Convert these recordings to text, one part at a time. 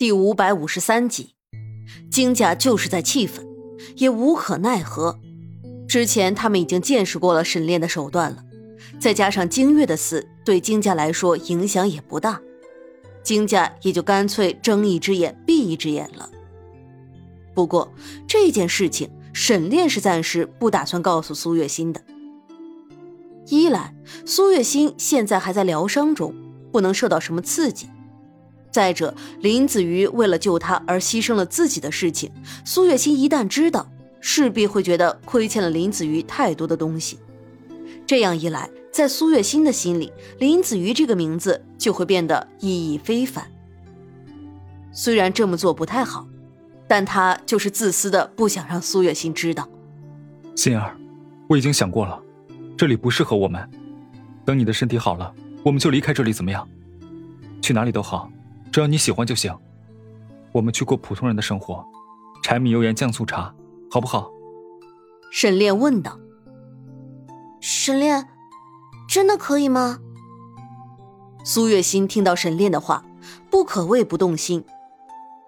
第五百五十三集，金家就是在气愤，也无可奈何。之前他们已经见识过了沈炼的手段了，再加上金月的死对金家来说影响也不大，金家也就干脆睁一只眼闭一只眼了。不过这件事情，沈炼是暂时不打算告诉苏月心的。一来，苏月心现在还在疗伤中，不能受到什么刺激。再者，林子瑜为了救他而牺牲了自己的事情，苏月心一旦知道，势必会觉得亏欠了林子瑜太多的东西。这样一来，在苏月心的心里，林子瑜这个名字就会变得意义非凡。虽然这么做不太好，但他就是自私的，不想让苏月心知道。心儿，我已经想过了，这里不适合我们。等你的身体好了，我们就离开这里，怎么样？去哪里都好。只要你喜欢就行，我们去过普通人的生活，柴米油盐酱醋茶，好不好？沈炼问道。沈炼，真的可以吗？苏月心听到沈炼的话，不可谓不动心，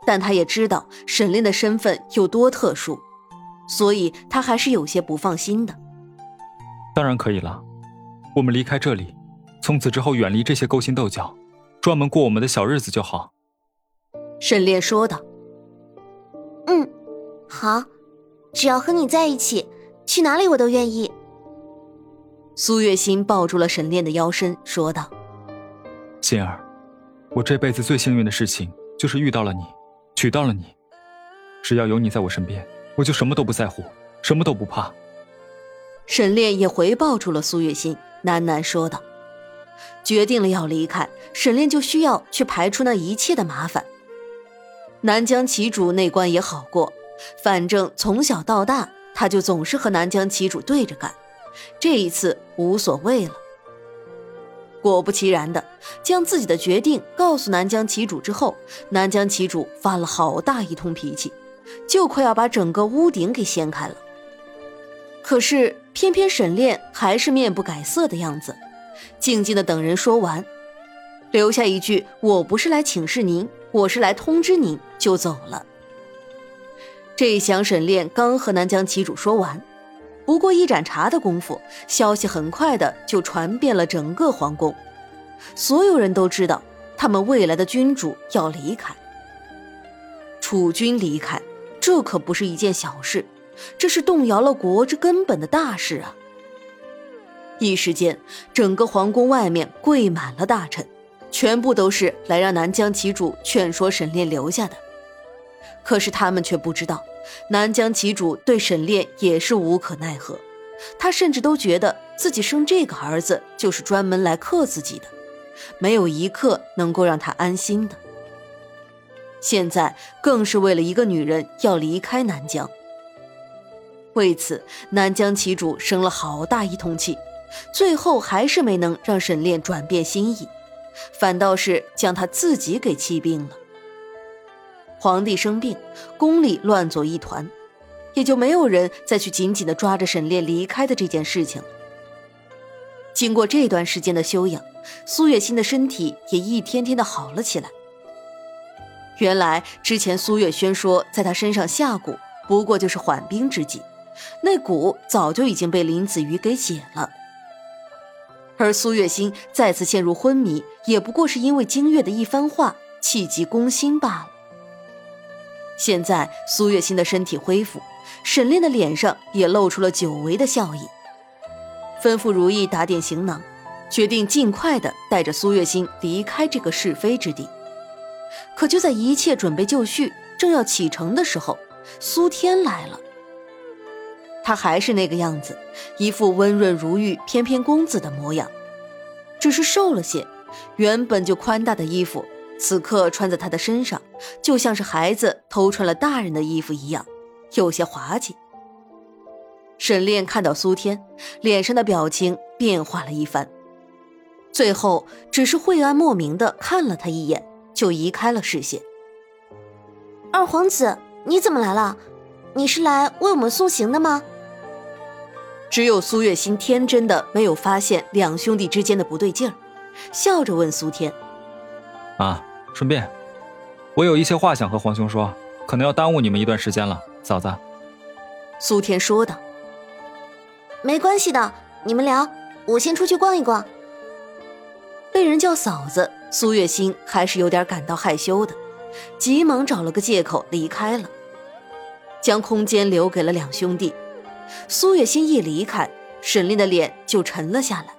但他也知道沈炼的身份有多特殊，所以他还是有些不放心的。当然可以了，我们离开这里，从此之后远离这些勾心斗角。专门过我们的小日子就好。”沈烈说道。“嗯，好，只要和你在一起，去哪里我都愿意。”苏月心抱住了沈炼的腰身，说道：“心儿，我这辈子最幸运的事情就是遇到了你，娶到了你。只要有你在我身边，我就什么都不在乎，什么都不怕。”沈炼也回抱住了苏月心，喃喃说道。决定了要离开，沈炼就需要去排除那一切的麻烦。南疆旗主那关也好过，反正从小到大他就总是和南疆旗主对着干，这一次无所谓了。果不其然的，将自己的决定告诉南疆旗主之后，南疆旗主发了好大一通脾气，就快要把整个屋顶给掀开了。可是偏偏沈炼还是面不改色的样子。静静的等人说完，留下一句：“我不是来请示您，我是来通知您。”就走了。这祥沈炼刚和南疆旗主说完，不过一盏茶的功夫，消息很快的就传遍了整个皇宫，所有人都知道他们未来的君主要离开。楚军离开，这可不是一件小事，这是动摇了国之根本的大事啊！一时间，整个皇宫外面跪满了大臣，全部都是来让南疆旗主劝说沈炼留下的。可是他们却不知道，南疆旗主对沈炼也是无可奈何。他甚至都觉得自己生这个儿子就是专门来克自己的，没有一刻能够让他安心的。现在更是为了一个女人要离开南疆，为此南疆旗主生了好大一通气。最后还是没能让沈炼转变心意，反倒是将他自己给气病了。皇帝生病，宫里乱作一团，也就没有人再去紧紧的抓着沈炼离开的这件事情了。经过这段时间的休养，苏月心的身体也一天天的好了起来。原来之前苏月轩说在他身上下蛊，不过就是缓兵之计，那蛊早就已经被林子瑜给解了。而苏月心再次陷入昏迷，也不过是因为金月的一番话，气急攻心罢了。现在苏月心的身体恢复，沈炼的脸上也露出了久违的笑意，吩咐如意打点行囊，决定尽快的带着苏月心离开这个是非之地。可就在一切准备就绪，正要启程的时候，苏天来了。他还是那个样子，一副温润如玉、翩翩公子的模样，只是瘦了些。原本就宽大的衣服，此刻穿在他的身上，就像是孩子偷穿了大人的衣服一样，有些滑稽。沈炼看到苏天，脸上的表情变化了一番，最后只是晦暗莫名的看了他一眼，就移开了视线。二皇子，你怎么来了？你是来为我们送行的吗？只有苏月心天真的没有发现两兄弟之间的不对劲儿，笑着问苏天：“啊，顺便。”我有一些话想和皇兄说，可能要耽误你们一段时间了，嫂子。苏天说道。没关系的，你们聊，我先出去逛一逛。被人叫嫂子，苏月心还是有点感到害羞的，急忙找了个借口离开了，将空间留给了两兄弟。苏月心一离开，沈炼的脸就沉了下来。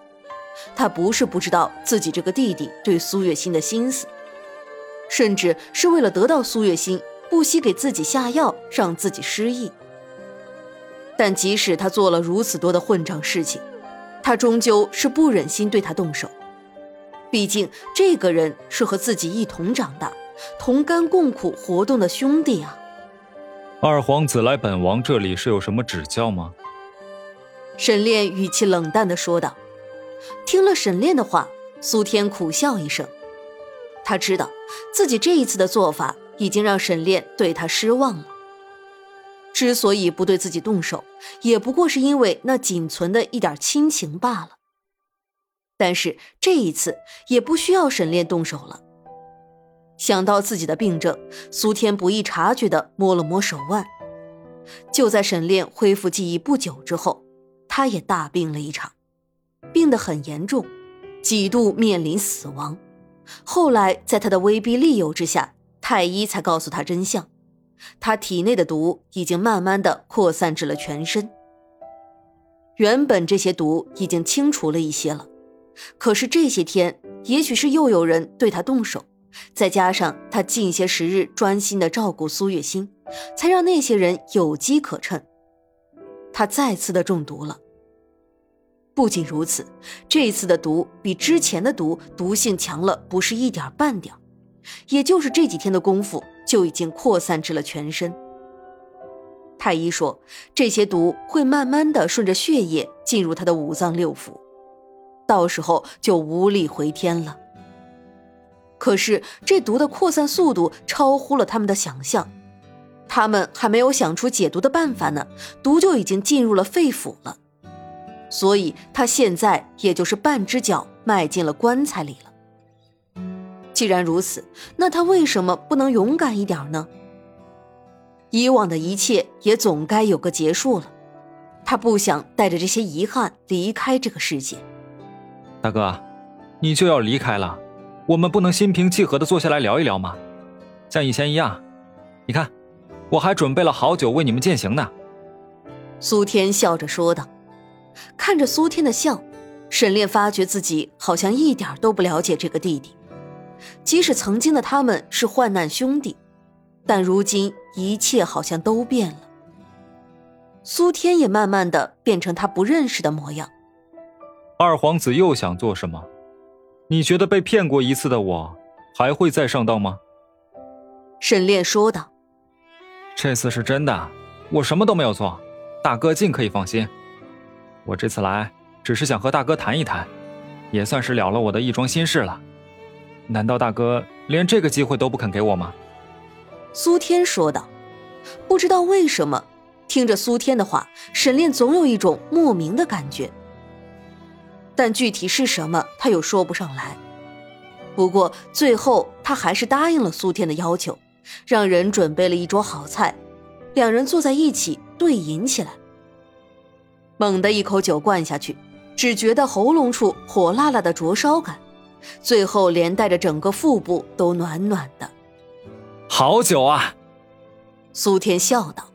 他不是不知道自己这个弟弟对苏月心的心思，甚至是为了得到苏月心，不惜给自己下药，让自己失忆。但即使他做了如此多的混账事情，他终究是不忍心对他动手。毕竟这个人是和自己一同长大、同甘共苦活动的兄弟啊。二皇子来本王这里是有什么指教吗？沈炼语气冷淡的说道。听了沈炼的话，苏天苦笑一声。他知道自己这一次的做法已经让沈炼对他失望了。之所以不对自己动手，也不过是因为那仅存的一点亲情罢了。但是这一次也不需要沈炼动手了。想到自己的病症，苏天不易察觉的摸了摸手腕。就在沈炼恢复记忆不久之后，他也大病了一场，病得很严重，几度面临死亡。后来在他的威逼利诱之下，太医才告诉他真相。他体内的毒已经慢慢的扩散至了全身。原本这些毒已经清除了一些了，可是这些天，也许是又有人对他动手，再加上他近些时日专心的照顾苏月心，才让那些人有机可乘。他再次的中毒了。不仅如此，这次的毒比之前的毒毒性强了不是一点半点也就是这几天的功夫。就已经扩散至了全身。太医说，这些毒会慢慢的顺着血液进入他的五脏六腑，到时候就无力回天了。可是这毒的扩散速度超乎了他们的想象，他们还没有想出解毒的办法呢，毒就已经进入了肺腑了。所以他现在也就是半只脚迈进了棺材里了。既然如此，那他为什么不能勇敢一点呢？以往的一切也总该有个结束了。他不想带着这些遗憾离开这个世界。大哥，你就要离开了，我们不能心平气和的坐下来聊一聊吗？像以前一样。你看，我还准备了好酒为你们践行呢。苏天笑着说道。看着苏天的笑，沈炼发觉自己好像一点都不了解这个弟弟。即使曾经的他们是患难兄弟，但如今一切好像都变了。苏天也慢慢的变成他不认识的模样。二皇子又想做什么？你觉得被骗过一次的我，还会再上当吗？沈炼说道：“这次是真的，我什么都没有做，大哥尽可以放心。我这次来，只是想和大哥谈一谈，也算是了了我的一桩心事了。”难道大哥连这个机会都不肯给我吗？苏天说道。不知道为什么，听着苏天的话，沈炼总有一种莫名的感觉。但具体是什么，他又说不上来。不过最后，他还是答应了苏天的要求，让人准备了一桌好菜，两人坐在一起对饮起来。猛地一口酒灌下去，只觉得喉咙处火辣辣的灼烧感。最后连带着整个腹部都暖暖的，好酒啊！苏天笑道。